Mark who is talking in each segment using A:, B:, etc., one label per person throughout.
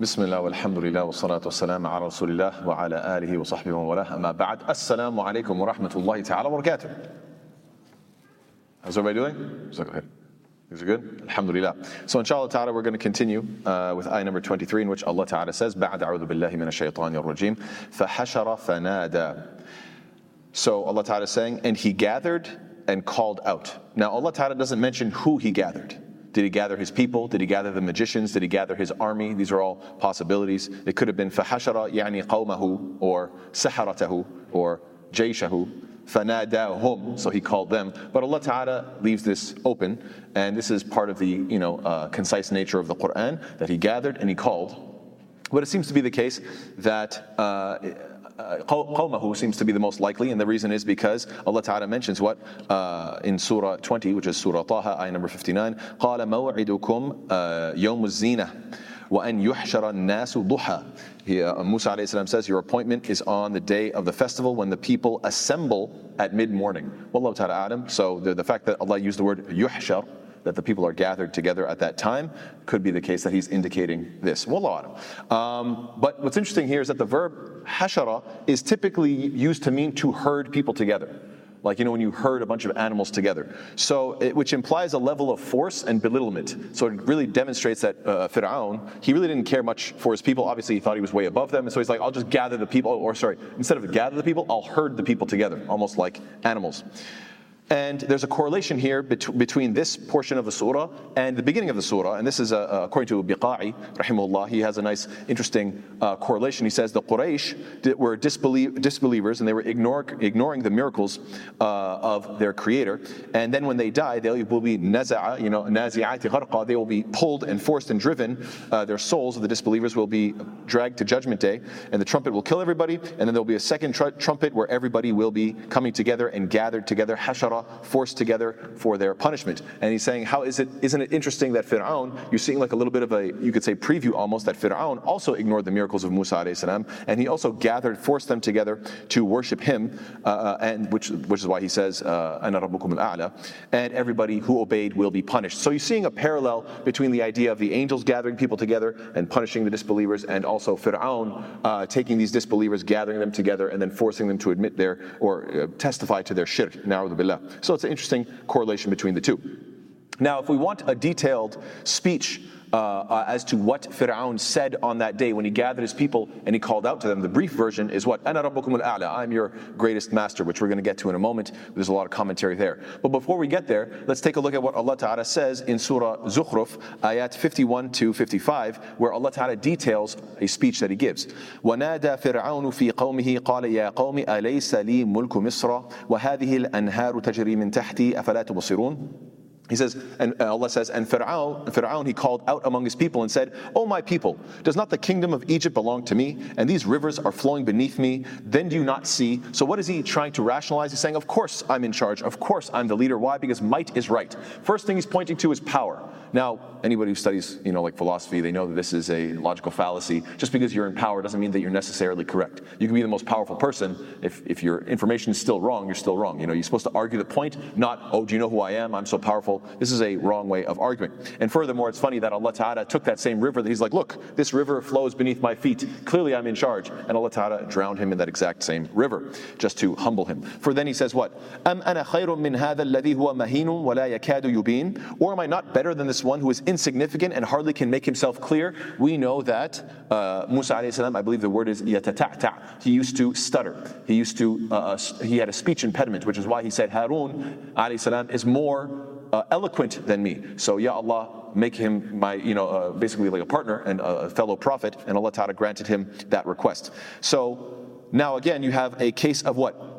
A: بسم الله والحمد لله والصلاة والسلام على رسول الله وعلى آله وصحبه ومن والاه أما بعد السلام عليكم ورحمة الله تعالى وبركاته How's everybody doing? Is that good? Is it good? Alhamdulillah. So inshallah ta'ala we're going to continue uh, with ayah number 23 in which Allah ta'ala says بعد أعوذ بالله من الشيطان الرجيم فحشر فنادى So Allah ta'ala is saying and he gathered and called out. Now Allah ta'ala doesn't mention who he gathered. Did he gather his people? Did he gather the magicians? Did he gather his army? These are all possibilities. It could have been فحشر يعني قومه or سحرته or جيشه فناداهم so he called them but Allah Ta'ala leaves this open and this is part of the you know uh, concise nature of the Quran that he gathered and he called but it seems to be the case that uh, uh, qawmahu seems to be the most likely, and the reason is because Allah Ta'ala mentions what uh, in Surah 20, which is Surah Taha, ayah number 59, قَالَ مَوْعِدُكُمْ يَوْمُ الزِّينَةِ وَأَنْ يُحْشَرَ النَّاسُ ضُحًى he, uh, Musa salam says, Your appointment is on the day of the festival when the people assemble at mid morning. Wallahu ta'ala alam. So the, the fact that Allah used the word yuhshar, that the people are gathered together at that time, could be the case that He's indicating this. Wallahu alam. Um, but what's interesting here is that the verb hashara is typically used to mean to herd people together like you know when you herd a bunch of animals together. So, it, which implies a level of force and belittlement. So it really demonstrates that uh, Fir'aun, he really didn't care much for his people. Obviously, he thought he was way above them, and so he's like, I'll just gather the people, or sorry, instead of gather the people, I'll herd the people together, almost like animals. And there's a correlation here bet- between this portion of the surah and the beginning of the surah. And this is uh, uh according to Biqa'i, rahimahullah, he has a nice, interesting uh, correlation. He says the Quraysh were disbelie- disbelievers and they were ignore- ignoring the miracles uh, of their creator. And then when they die, they will be naza'a, you know, nazi'ati gharqa, they will be pulled and forced and driven. Uh, their souls of the disbelievers will be dragged to judgment day. And the trumpet will kill everybody. And then there'll be a second tr- trumpet where everybody will be coming together and gathered together. Forced together for their punishment. And he's saying, how is it, isn't it interesting that Fir'aun, you're seeing like a little bit of a, you could say preview almost, that Fir'aun also ignored the miracles of Musa salam, and he also gathered, forced them together to worship him, uh, uh and which, which is why he says, uh, and everybody who obeyed will be punished. So you're seeing a parallel between the idea of the angels gathering people together and punishing the disbelievers, and also Fir'aun uh, taking these disbelievers, gathering them together, and then forcing them to admit their, or uh, testify to their shirk, na'udhu billah. So it's an interesting correlation between the two. Now, if we want a detailed speech uh, uh, as to what Fir'aun said on that day when he gathered his people and he called out to them. The brief version is what? Ana rabbukum al-a'la. I'm your greatest master, which we're going to get to in a moment. There's a lot of commentary there. But before we get there, let's take a look at what Allah Ta'ala says in Surah Zukhruf, ayat 51 to 55, where Allah Ta'ala details a speech that he gives. وَنَادَى فِرْعَوْنُ فِي قَوْمِهِ قَالَ يَا قَوْمِ أَلَيْسَ لِي مُلْكُ مِصْرَ وَهَذِهِ الْأَنْهَارُ تَجْرِي مِنْ تَحْتِي أَفَلَا تُبْصِرُونَ he says, and uh, Allah says, and Pharaoh, Pharaoh, he called out among his people and said, O my people, does not the kingdom of Egypt belong to me? And these rivers are flowing beneath me. Then do you not see? So what is he trying to rationalize? He's saying, Of course I'm in charge. Of course I'm the leader. Why? Because might is right. First thing he's pointing to is power. Now, anybody who studies, you know, like philosophy, they know that this is a logical fallacy. Just because you're in power doesn't mean that you're necessarily correct. You can be the most powerful person. If, if your information is still wrong, you're still wrong. You know, you're supposed to argue the point, not, oh, do you know who I am? I'm so powerful. This is a wrong way of arguing. And furthermore, it's funny that Allah Ta'ala took that same river that He's like, look, this river flows beneath my feet. Clearly I'm in charge. And Allah Ta'ala drowned him in that exact same river, just to humble him. For then he says what? Am ana khayrun min hadha alladhi huwa mahinun wa la yakadu yubin? Or am I not better than this one who is insignificant and hardly can make himself clear? We know that uh, Musa salam, I believe the word is yatata'ta. He used to stutter. He used to, uh, uh he had a speech impediment, which is why he said Harun salam is more uh, eloquent than me. So, Ya Allah, make him my, you know, uh, basically like a partner and a fellow prophet. And Allah Ta'ala granted him that request. So, now again, you have a case of what?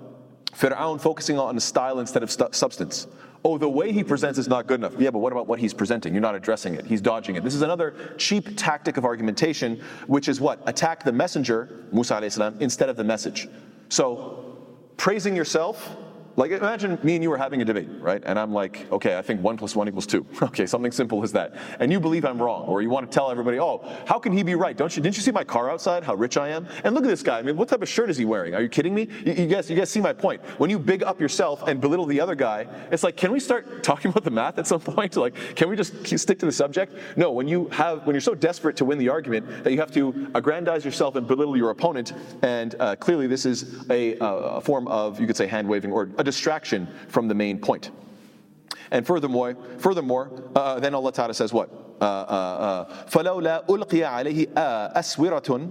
A: Fir'aun focusing on style instead of stu- substance. Oh, the way he presents is not good enough. Yeah, but what about what he's presenting? You're not addressing it. He's dodging it. This is another cheap tactic of argumentation, which is what? Attack the messenger, Musa instead of the message. So, praising yourself Like imagine me and you are having a debate, right? And I'm like, okay, I think one plus one equals two. Okay, something simple as that. And you believe I'm wrong, or you want to tell everybody, oh, how can he be right? Don't you? Didn't you see my car outside? How rich I am? And look at this guy. I mean, what type of shirt is he wearing? Are you kidding me? You, you guys, you guys see my point. When you big up yourself and belittle the other guy, it's like, can we start talking about the math at some point? Like, can we just stick to the subject? No. When you have, when you're so desperate to win the argument that you have to aggrandize yourself and belittle your opponent, and uh, clearly this is a, a form of, you could say, hand waving or a distraction from the main point. And furthermore, furthermore, uh, then Allah Ta'ala says what? فلولا ألقي عليه أسورة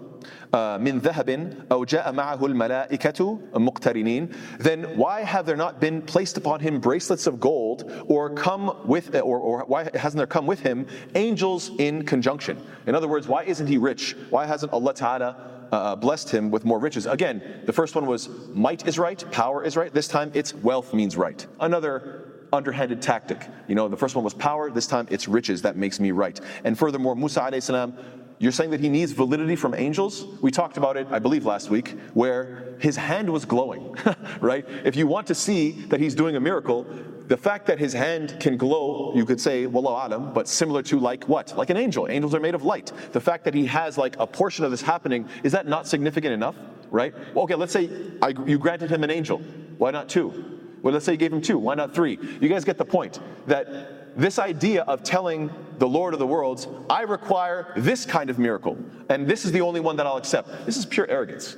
A: من ذهب أو جاء معه الملائكة مقترنين then why have there not been placed upon him bracelets of gold or come with or, or why hasn't there come with him angels in conjunction in other words why isn't he rich why hasn't Allah Ta'ala uh, blessed him with more riches. Again, the first one was might is right, power is right. This time it's wealth means right. Another underhanded tactic. You know, the first one was power, this time it's riches that makes me right. And furthermore, Musa alayhi salam, you're saying that he needs validity from angels? We talked about it, I believe, last week, where his hand was glowing, right? If you want to see that he's doing a miracle, the fact that his hand can glow, you could say, wallahu alam, but similar to like what? Like an angel. Angels are made of light. The fact that he has like a portion of this happening, is that not significant enough, right? Well, okay, let's say I, you granted him an angel. Why not two? Well, let's say you gave him two. Why not three? You guys get the point that this idea of telling the Lord of the worlds, I require this kind of miracle, and this is the only one that I'll accept, this is pure arrogance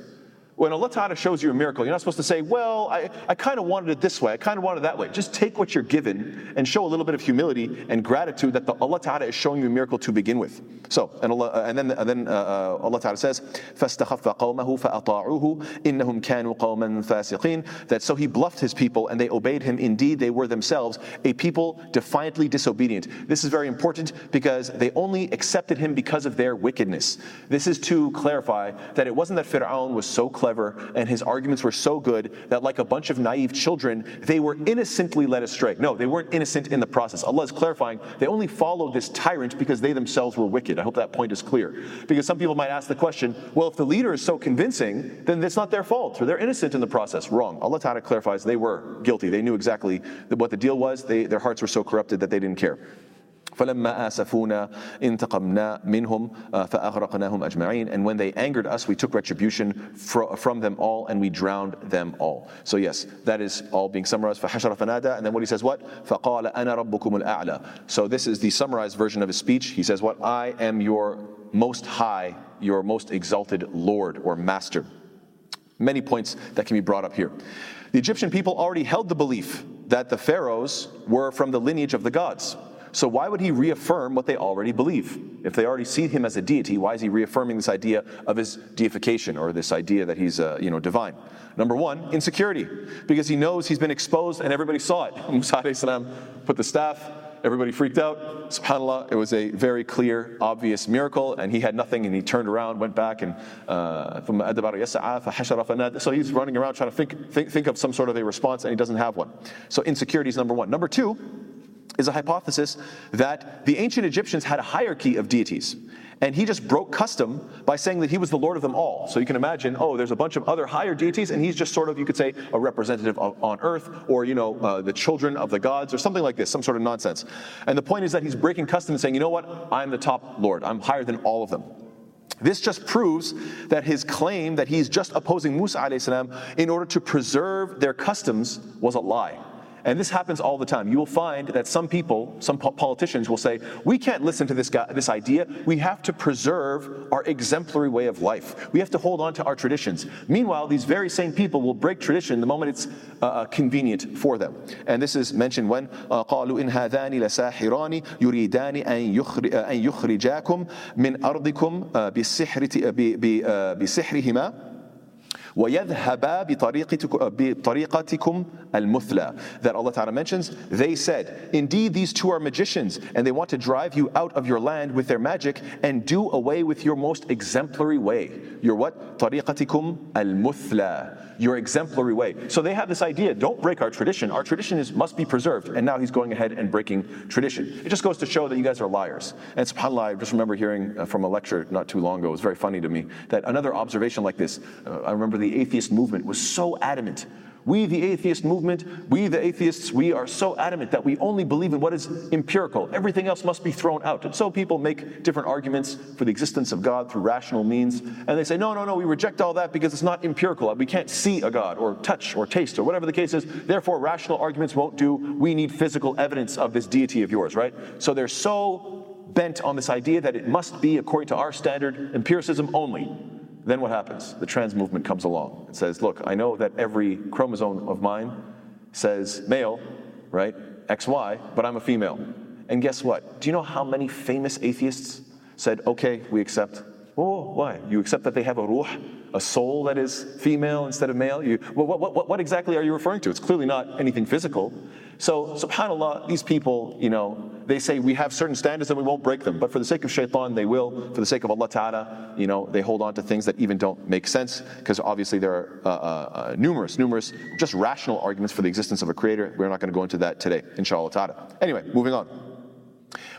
A: When Allah Ta'ala shows you a miracle, you're not supposed to say, Well, I, I kind of wanted it this way, I kind of wanted it that way. Just take what you're given and show a little bit of humility and gratitude that the, Allah Ta'ala is showing you a miracle to begin with. So, and, Allah, uh, and then, and then uh, uh Allah Ta'ala says, فَاسْتَخَفَّ قَوْمَهُ فَأَطَاعُوهُ إِنَّهُمْ كَانُوا قَوْمًا فَاسِقِينَ That so he bluffed his people and they obeyed him. Indeed, they were themselves a people defiantly disobedient. This is very important because they only accepted him because of their wickedness. This is to clarify that it wasn't that Fir'aun was so clever clever and his arguments were so good that, like a bunch of naive children, they were innocently led astray. No, they weren't innocent in the process. Allah is clarifying they only followed this tyrant because they themselves were wicked. I hope that point is clear. Because some people might ask the question well, if the leader is so convincing, then it's not their fault, or they're innocent in the process. Wrong. Allah Ta'ala clarifies they were guilty. They knew exactly what the deal was. They, their hearts were so corrupted that they didn't care. فلما آسفونا انتقمنا منهم فأغرقناهم أجمعين and when they angered us we took retribution from them all and we drowned them all so yes that is all being summarized فحشر فنادى and then what he says what فقال أنا ربكم الأعلى so this is the summarized version of his speech he says what I am your most high your most exalted Lord or master many points that can be brought up here the Egyptian people already held the belief that the pharaohs were from the lineage of the gods so why would he reaffirm what they already believe? If they already see him as a deity, why is he reaffirming this idea of his deification or this idea that he's uh, you know divine? Number one, insecurity, because he knows he's been exposed and everybody saw it. Musa put the staff, everybody freaked out. SubhanAllah, it was a very clear, obvious miracle, and he had nothing, and he turned around, went back, and uh, so he's running around trying to think, think, think of some sort of a response, and he doesn't have one. So insecurity is number one. Number two, is a hypothesis that the ancient Egyptians had a hierarchy of deities. And he just broke custom by saying that he was the Lord of them all. So you can imagine, oh, there's a bunch of other higher deities, and he's just sort of, you could say, a representative of, on earth, or, you know, uh, the children of the gods, or something like this, some sort of nonsense. And the point is that he's breaking custom and saying, you know what, I'm the top Lord, I'm higher than all of them. This just proves that his claim that he's just opposing Musa in order to preserve their customs was a lie. And this happens all the time. You will find that some people, some politicians will say, we can't listen to this, guy, this idea. We have to preserve our exemplary way of life. We have to hold on to our traditions. Meanwhile, these very same people will break tradition the moment it's uh, uh convenient for them. And this is mentioned when قالوا إن هذان لساحران يريدان أن يخرجاكم من أرضكم بسحرهما وَيَذْهَبَا بِطَرِيقَتِكُمْ الْمُثْلَى That Allah Ta'ala mentions, they said, Indeed, these two are magicians, and they want to drive you out of your land with their magic and do away with your most exemplary way. Your what? طَرِيقَتِكُمْ الْمُثْلَى Your exemplary way. So they have this idea, don't break our tradition. Our tradition is, must be preserved. And now he's going ahead and breaking tradition. It just goes to show that you guys are liars. And subhanAllah, I just remember hearing uh, from a lecture not too long ago, it was very funny to me, that another observation like this, uh, I remember the atheist movement was so adamant We, the atheist movement, we, the atheists, we are so adamant that we only believe in what is empirical. Everything else must be thrown out. And so people make different arguments for the existence of God through rational means. And they say, no, no, no, we reject all that because it's not empirical. We can't see a God or touch or taste or whatever the case is. Therefore, rational arguments won't do. We need physical evidence of this deity of yours, right? So they're so bent on this idea that it must be according to our standard empiricism only. Then what happens? The trans movement comes along. and says, look, I know that every chromosome of mine says male, right? XY, but I'm a female. And guess what? Do you know how many famous atheists said, okay, we accept? Oh, why? You accept that they have a ruh, a soul that is female instead of male? You, well, what, what, what exactly are you referring to? It's clearly not anything physical. So, subhanAllah, these people, you know, they say we have certain standards and we won't break them. But for the sake of shaitan, they will. For the sake of Allah Ta'ala, you know, they hold on to things that even don't make sense because obviously there are uh, uh, uh, numerous, numerous just rational arguments for the existence of a creator. We're not going to go into that today, inshallah ta'ala. Anyway, moving on.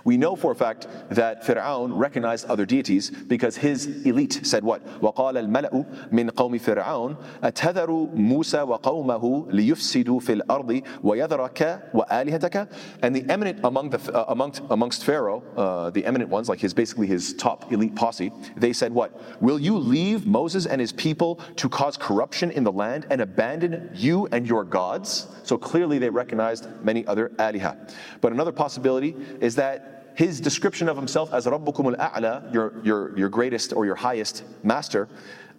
A: We know for a fact that Fir'aun recognized other deities because his elite said what? وَقَالَ الْمَلَأُ مِنْ قَوْمِ فِرْعَوْنَ أَتَذَرُ مُوسَى وَقَوْمَهُ لِيُفْسِدُوا فِي الْأَرْضِ وَيَذَرَكَ وَآلِهَتَكَ And the eminent among the, uh, amongst, amongst Pharaoh, uh, the eminent ones, like his basically his top elite posse, they said what? Will you leave Moses and his people to cause corruption in the land and abandon you and your gods? So clearly they recognized many other aliha. But another possibility is that his description of himself as Rabbukum al-A'la, your, your, your greatest or your highest master,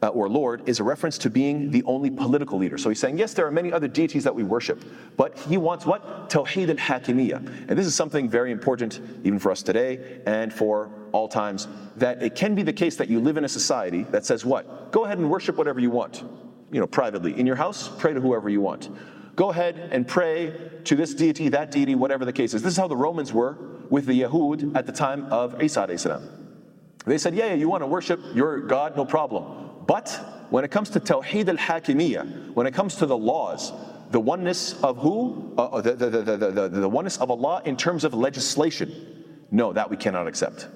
A: uh, or Lord is a reference to being the only political leader. So he's saying, yes, there are many other deities that we worship, but he wants what? Tawheed al. And this is something very important, even for us today and for all times, that it can be the case that you live in a society that says, what? Go ahead and worship whatever you want, you know, privately. In your house, pray to whoever you want. Go ahead and pray to this deity, that deity, whatever the case is. This is how the Romans were with the Yahud at the time of Isa. They said, yeah, yeah, you want to worship your God, no problem. But when it comes to Tawheed al Hakimiyya, when it comes to the laws, the oneness of who? Uh, uh, the, the, the, the, the oneness of Allah in terms of legislation. No, that we cannot accept.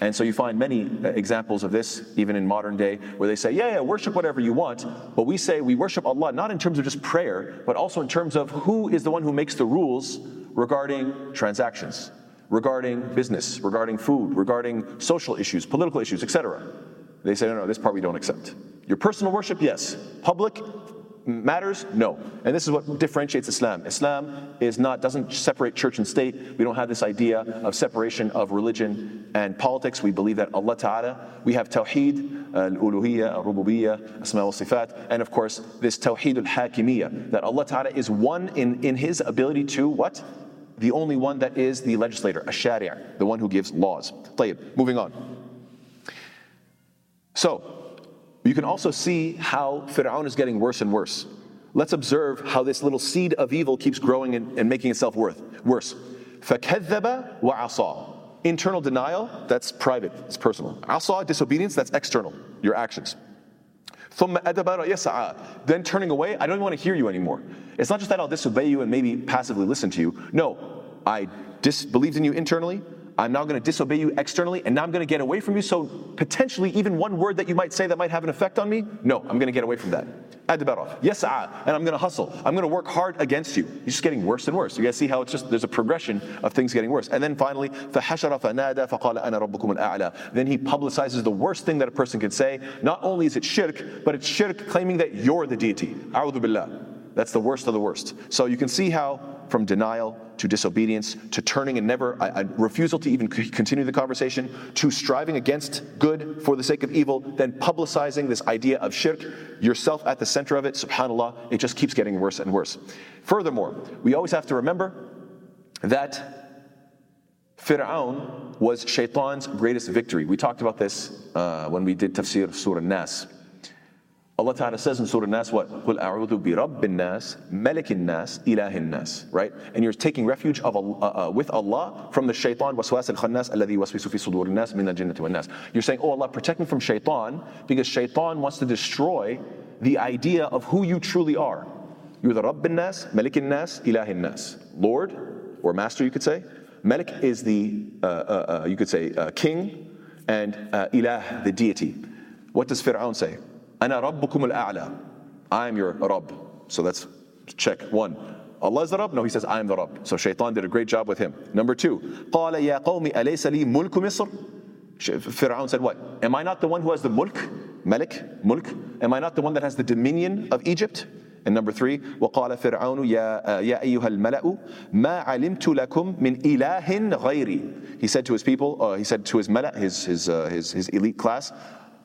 A: And so you find many uh, examples of this, even in modern day, where they say, yeah, yeah, worship whatever you want. But we say we worship Allah not in terms of just prayer, but also in terms of who is the one who makes the rules regarding transactions regarding business, regarding food, regarding social issues, political issues, etc. They say, no, no, this part we don't accept. Your personal worship, yes. Public matters, no. And this is what differentiates Islam. Islam is not doesn't separate church and state. We don't have this idea of separation of religion and politics. We believe that Allah Ta'ala, we have Tawheed, al-uluhiyya, al-rububiyyah, asma wa sifat, and of course this Tawheed al-hakimiyya, that Allah Ta'ala is one in, in His ability to what? the only one that is the legislator, a shari', the one who gives laws. طيب, moving on. So, you can also see how Fir'aun is getting worse and worse. Let's observe how this little seed of evil keeps growing and, and making itself worth, worse. فَكَذَّبَ وَعَصَى Internal denial, that's private, it's personal. Asa, disobedience, that's external, your actions. Then turning away, I don't even want to hear you anymore. It's not just that I'll disobey you and maybe passively listen to you. No, I disbelieved in you internally. I'm now going to disobey you externally, and now I'm going to get away from you. So, potentially, even one word that you might say that might have an effect on me, no, I'm going to get away from that. Add the bet off. yes, and I'm going to hustle. I'm going to work hard against you. You're just getting worse and worse. You guys see how it's just there's a progression of things getting worse. And then finally, then he publicizes the worst thing that a person could say. Not only is it shirk, but it's shirk claiming that you're the deity. That's the worst of the worst. So you can see how from denial to disobedience to turning and never a, a, refusal to even continue the conversation to striving against good for the sake of evil then publicizing this idea of shirk yourself at the center of it subhanallah it just keeps getting worse and worse furthermore we always have to remember that Fir'aun was shaitan's greatest victory. We talked about this uh, when we did tafsir Surah Nas. Allah Ta'ala says in Surah Nas what? قُلْ أَعُوذُ بِرَبِّ النَّاسِ مَلِكِ النَّاسِ إِلَهِ النَّاسِ Right? And you're taking refuge of, uh, uh, with Allah from the shaitan waswas al-khannas الَّذِي وَسْوِسُ فِي صُدُورِ النَّاسِ مِنَ الْجِنَّةِ وَالنَّاسِ You're saying, oh Allah, protect me from shaitan because shaitan wants to destroy the idea of who you truly are. You're the Rabb al-Nas, Malik al-Nas, Ilah al-Nas. Lord, or master you could say. Malik is the, uh, uh, uh you could say, uh, king, and Ilah, the deity. What does Fir'aun say? Ana rabbukum al-a'la. I am your Rabb. So that's check. One, Allah is the Rabb? No, he says, I am the Rabb. So Shaitan did a great job with him. Number two, قَالَ يَا قَوْمِ أَلَيْسَ لِي مُلْكُ مِصْرٍ Fir'aun said what? Am I not the one who has the mulk? Malik? Mulk? Am I not the one that has the dominion of Egypt? And number three, وقال فرعون يا يا أيها الملأ ما علمت لكم من إله غيري. He said to his people, uh, he said to his mala, his his uh, his, his elite class,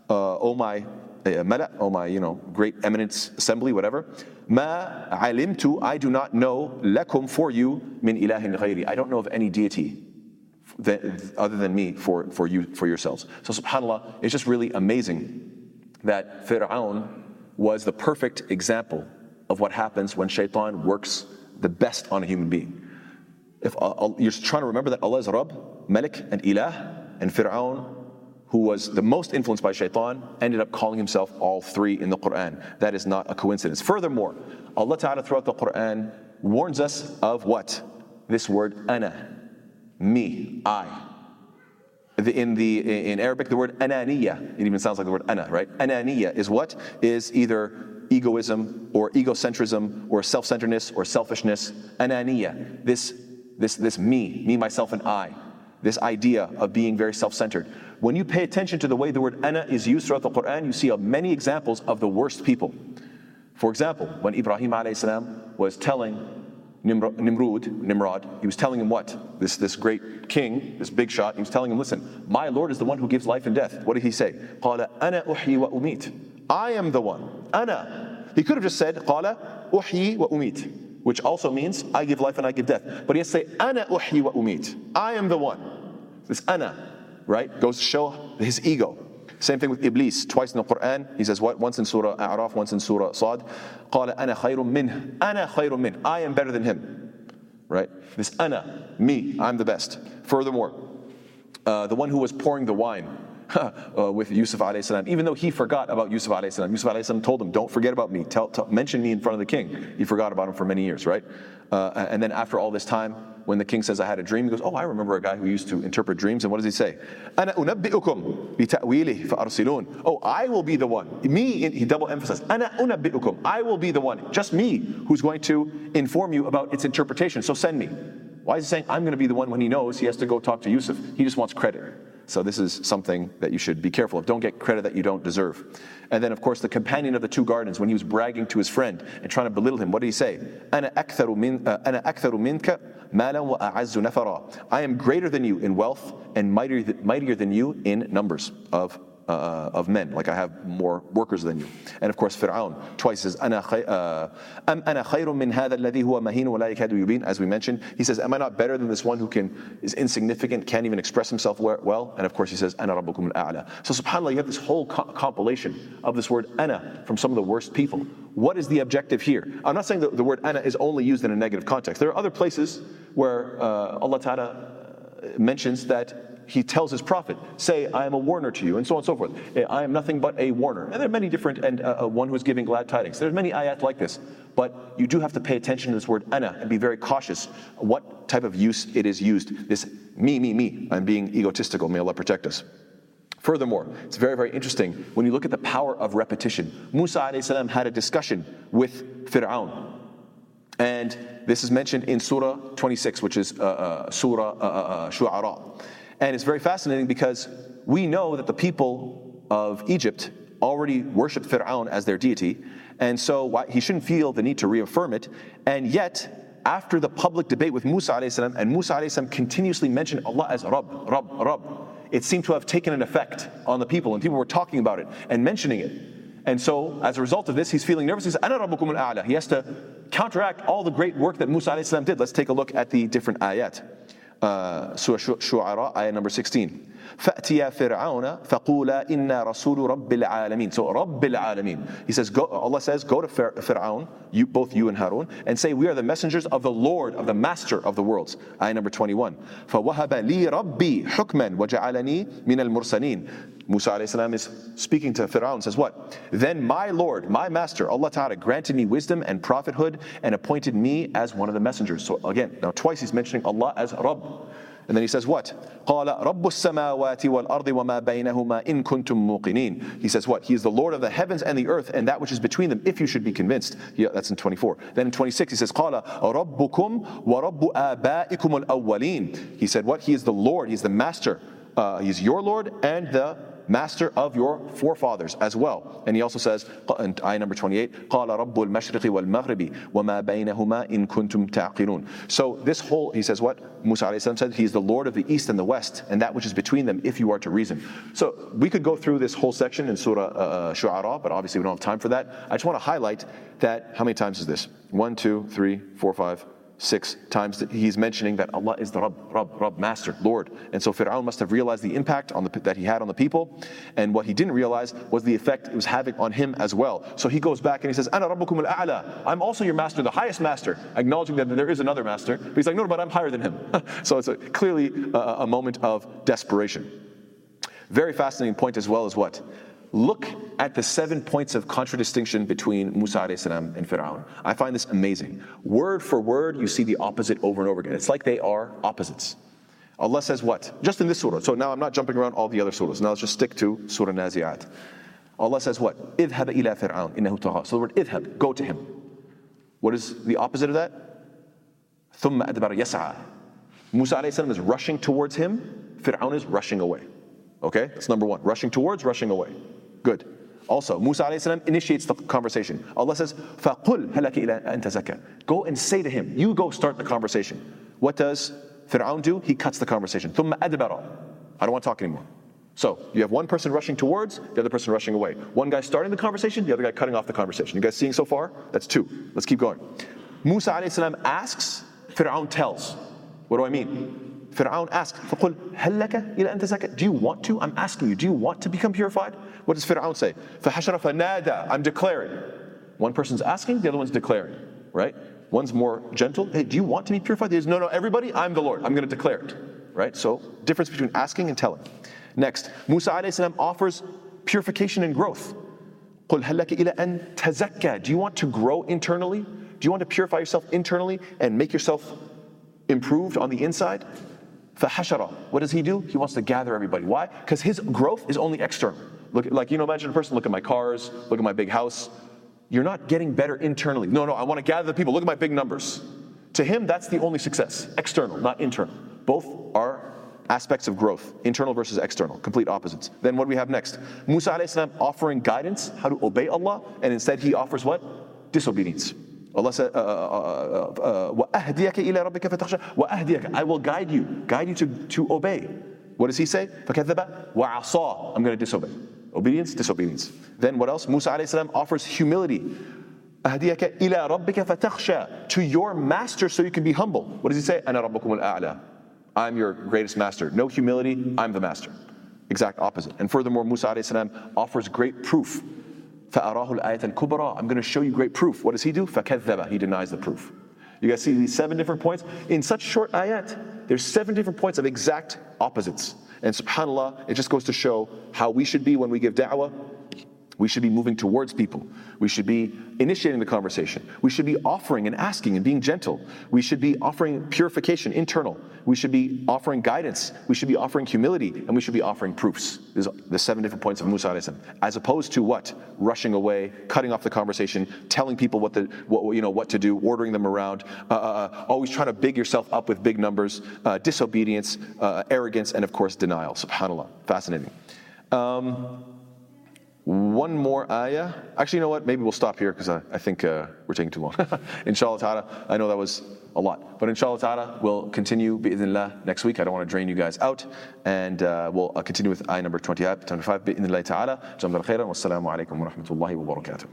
A: uh, oh my uh, Eh, eh, mala, oh my, you know, great eminence assembly, whatever. Ma alimtu, I do not know lakum for you min ilahin ghayri. I don't know of any deity that, other than me for, for you for yourselves. So subhanallah, it's just really amazing that Fir'aun was the perfect example of what happens when shaitan works the best on a human being. If uh, uh you're trying to remember that Allah is Rabb, Malik, and Ilah, and Fir'aun who was the most influenced by shaitan, ended up calling himself all three in the Quran. That is not a coincidence. Furthermore, Allah Ta'ala throughout the Quran warns us of what? This word, ana, me, I. In, the, in Arabic, the word ananiya, it even sounds like the word ana, right? Ananiya is what? Is either egoism or egocentrism or self-centeredness or selfishness. Ananiya, this, this, this me, me, myself, and I This idea of being very self-centered. When you pay attention to the way the word ana is used throughout the Quran, you see many examples of the worst people. For example, when Ibrahim was telling Nimrod, Nimrod, he was telling him what? This, this great king, this big shot, he was telling him, listen, my Lord is the one who gives life and death. What did he say? قال أنا أحيي وأميت. I am the one. أنا. He could have just said, قال أحيي وأميت, which also means I give life and I give death. But he has to say, أنا أحيي وأميت. I am the one. This أنا, right, goes to show his ego. Same thing with Iblis. Twice in the Quran, he says what? Once in Surah A'raf, once in Surah Sad. قال أنا خير منه. أنا خير منه. I am better than him. Right? This أنا, me, I'm the best. Furthermore, uh, the one who was pouring the wine uh, with Yusuf salam, even though he forgot about Yusuf salam. Yusuf salam told him, don't forget about me. Tell, tell, mention me in front of the king. He forgot about him for many years, right? Uh, and then after all this time, when the king says, I had a dream, he goes, Oh, I remember a guy who used to interpret dreams. And what does he say? Oh, I will be the one. Me, he double emphasized. I will be the one, just me, who's going to inform you about its interpretation. So send me. Why is he saying I'm going to be the one when he knows he has to go talk to Yusuf? He just wants credit. So this is something that you should be careful of. Don't get credit that you don't deserve. And then, of course, the companion of the two gardens, when he was bragging to his friend and trying to belittle him, what did he say? أنا أكثر من أنا أكثر منك مالا وأعز نفرا. I am greater than you in wealth and mightier, mightier than you in numbers of uh, of men, like I have more workers than you. And of course, Fir'aun twice says, أنا خي, uh, أم أنا خير من هذا الذي هو مهين ولا يكاد يبين, as we mentioned. He says, Am I not better than this one who can is insignificant, can't even express himself well? And of course, he says, أنا ربكم الأعلى. So subhanAllah, you have this whole co- compilation of this word أنا from some of the worst people. What is the objective here? I'm not saying that the word ana is only used in a negative context. There are other places where uh, Allah Ta'ala mentions that he tells his prophet, say, I am a warner to you, and so on and so forth. Eh, I am nothing but a warner. And there are many different, and uh, uh one who is giving glad tidings. There's many ayat like this. But you do have to pay attention to this word ana and be very cautious what type of use it is used. This me, me, me. I'm being egotistical. May Allah protect us. Furthermore, it's very, very interesting when you look at the power of repetition. Musa salam had a discussion with Fir'aun. And this is mentioned in Surah 26, which is uh, uh, Surah uh, uh, uh Shu'ara. And it's very fascinating because we know that the people of Egypt already worshiped Fir'aun as their deity, and so he shouldn't feel the need to reaffirm it. And yet, after the public debate with Musa السلام, and Musa السلام continuously mentioned Allah as Rabb, Rabb, Rabb, it seemed to have taken an effect on the people, and people were talking about it and mentioning it. And so, as a result of this, he's feeling nervous. He says, Ana rabbukum al He has to counteract all the great work that Musa did. Let's take a look at the different ayat. Uh, Surah Shu'ara, ayah number 16. فأتيا فرعون فقولا إنا رسول رب العالمين. So رب العالمين. He says, go, Allah says, go to Fir'aun, you, both you and Harun, and say, we are the messengers of the Lord, of the Master of the worlds. Ayah number 21. فوهب لي ربي حكما وجعلني من المرسلين. Musa السلام, is speaking to Fir'aun, says what? Then my Lord, my Master, Allah Ta'ala, granted me wisdom and prophethood and appointed me as one of the messengers. So again, now twice he's mentioning Allah as Rabb. And then he says what? قال رب السماوات والأرض وما بينهما إن كنتم موقنين. He says what? He is the Lord of the heavens and the earth and that which is between them if you should be convinced. Yeah, that's in 24. Then in 26 he says قال ربكم ورب آبائكم الأولين. He said what? He is the Lord, he is the master. Uh, he's your Lord and the master of your forefathers as well. And he also says, in ayah number 28, قَالَ رَبُّ الْمَشْرِقِ وَالْمَغْرِبِ وَمَا بَيْنَهُمَا إِن كُنتُمْ تَعْقِلُونَ So this whole, he says what? Musa said, he's the Lord of the east and the west, and that which is between them, if you are to reason. So we could go through this whole section in Surah uh, uh Shu'ara, but obviously we don't have time for that. I just want to highlight that, how many times is this? One, two, three, four, five, six times that he's mentioning that Allah is the Rabb, Rabb, Rabb, Master, Lord. And so Fir'aun must have realized the impact on the, that he had on the people. And what he didn't realize was the effect it was having on him as well. So he goes back and he says, Ana Rabbukum al-A'la. I'm also your master, the highest master, acknowledging that there is another master. But he's like, no, but I'm higher than him. so it's a, clearly a, a moment of desperation. Very fascinating point as well as what? Look at the seven points of contradistinction between Musa salam and Fir'aun. I find this amazing. Word for word, you see the opposite over and over again. It's like they are opposites. Allah says what? Just in this surah. So now I'm not jumping around all the other surahs. Now let's just stick to Surah Nazi'at. Allah says what? Idhab ila Fir'aun innahu tagha. So the word idhab, go to him. What is the opposite of that? Thumma adbar yas'a. Musa salam is rushing towards him. Fir'aun is rushing away. Okay? That's number one. Rushing towards, rushing away. Good. Also, Musa السلام, initiates the conversation. Allah says, فَقُلْ هَلَكِ إِلَىٰ أَن تَزَكَّى Go and say to him, you go start the conversation. What does Fir'aun do? He cuts the conversation. ثُمَّ أَدْبَرَ I don't want to talk anymore. So, you have one person rushing towards, the other person rushing away. One guy starting the conversation, the other guy cutting off the conversation. You guys seeing so far? That's two. Let's keep going. Musa السلام, asks, Fir'aun tells. What do I mean? Fir'aun asks, فَقُلْ هَلْ لَكَ إِلَى أَن تَزَكَّى Do you want to? I'm asking you, do you want to become purified? What does Fir'aun say? فَحَشَرَ فَنَادَى I'm declaring. One person's asking, the other one's declaring, right? One's more gentle. Hey, do you want to be purified? He says, no, no, everybody, I'm the Lord. I'm going to declare it, right? So, difference between asking and telling. Next, Musa salam offers purification and growth. قُلْ هَلْ لَكَ إِلَى أَن تَزَكَّى Do you want to grow internally? Do you want to purify yourself internally and make yourself improved on the inside? فَحَشَرَ What does he do? He wants to gather everybody. Why? Because his growth is only external. Look, like, you know, imagine a person, look at my cars, look at my big house. You're not getting better internally. No, no, I want to gather the people. Look at my big numbers. To him, that's the only success. External, not internal. Both are aspects of growth, internal versus external, complete opposites. Then what do we have next? Musa offering guidance, how to obey Allah, and instead he offers what? Disobedience. Allah said, وَأَهْدِيَكَ إِلَىٰ رَبِّكَ فَتَخْشَى وَأَهْدِيَكَ I will guide you, guide you to, to obey. What does he say? فَكَذَّبَ وَعَصَى I'm going to disobey. Obedience, disobedience. Then what else? Musa alayhi offers humility. أَهْدِيَكَ إِلَىٰ رَبِّكَ فَتَخْشَى To your master so you can be humble. What does he say? أَنَا رَبُّكُمُ الْأَعْلَى I'm your greatest master. No humility, I'm the master. Exact opposite. And furthermore, Musa alayhi offers great proof فَأَرَاهُ الْآيَةَ الْكُبْرَى I'm going to show you great proof. What does he do? فَكَذَّبَ He denies the proof. You guys see these seven different points? In such short ayat, there's seven different points of exact opposites. And subhanAllah, it just goes to show how we should be when we give da'wah we should be moving towards people. We should be initiating the conversation. We should be offering and asking and being gentle. We should be offering purification internal. We should be offering guidance. We should be offering humility, and we should be offering proofs. There's the seven different points of Musaism. as opposed to what rushing away, cutting off the conversation, telling people what the what you know what to do, ordering them around, uh, uh, uh always trying to big yourself up with big numbers, uh, disobedience, uh, arrogance, and of course denial. Subhanallah, fascinating. Um, one more ayah. Actually, you know what? Maybe we'll stop here because I, I, think uh, we're taking too long. inshallah ta'ala. I know that was a lot. But inshallah ta'ala, we'll continue bi'idhnillah next week. I don't want to drain you guys out. And uh, we'll uh, continue with ayah number 20, 25 bi'idhnillah ta'ala. Jamdal khairan. Wassalamu alaikum wa rahmatullahi wa barakatuh.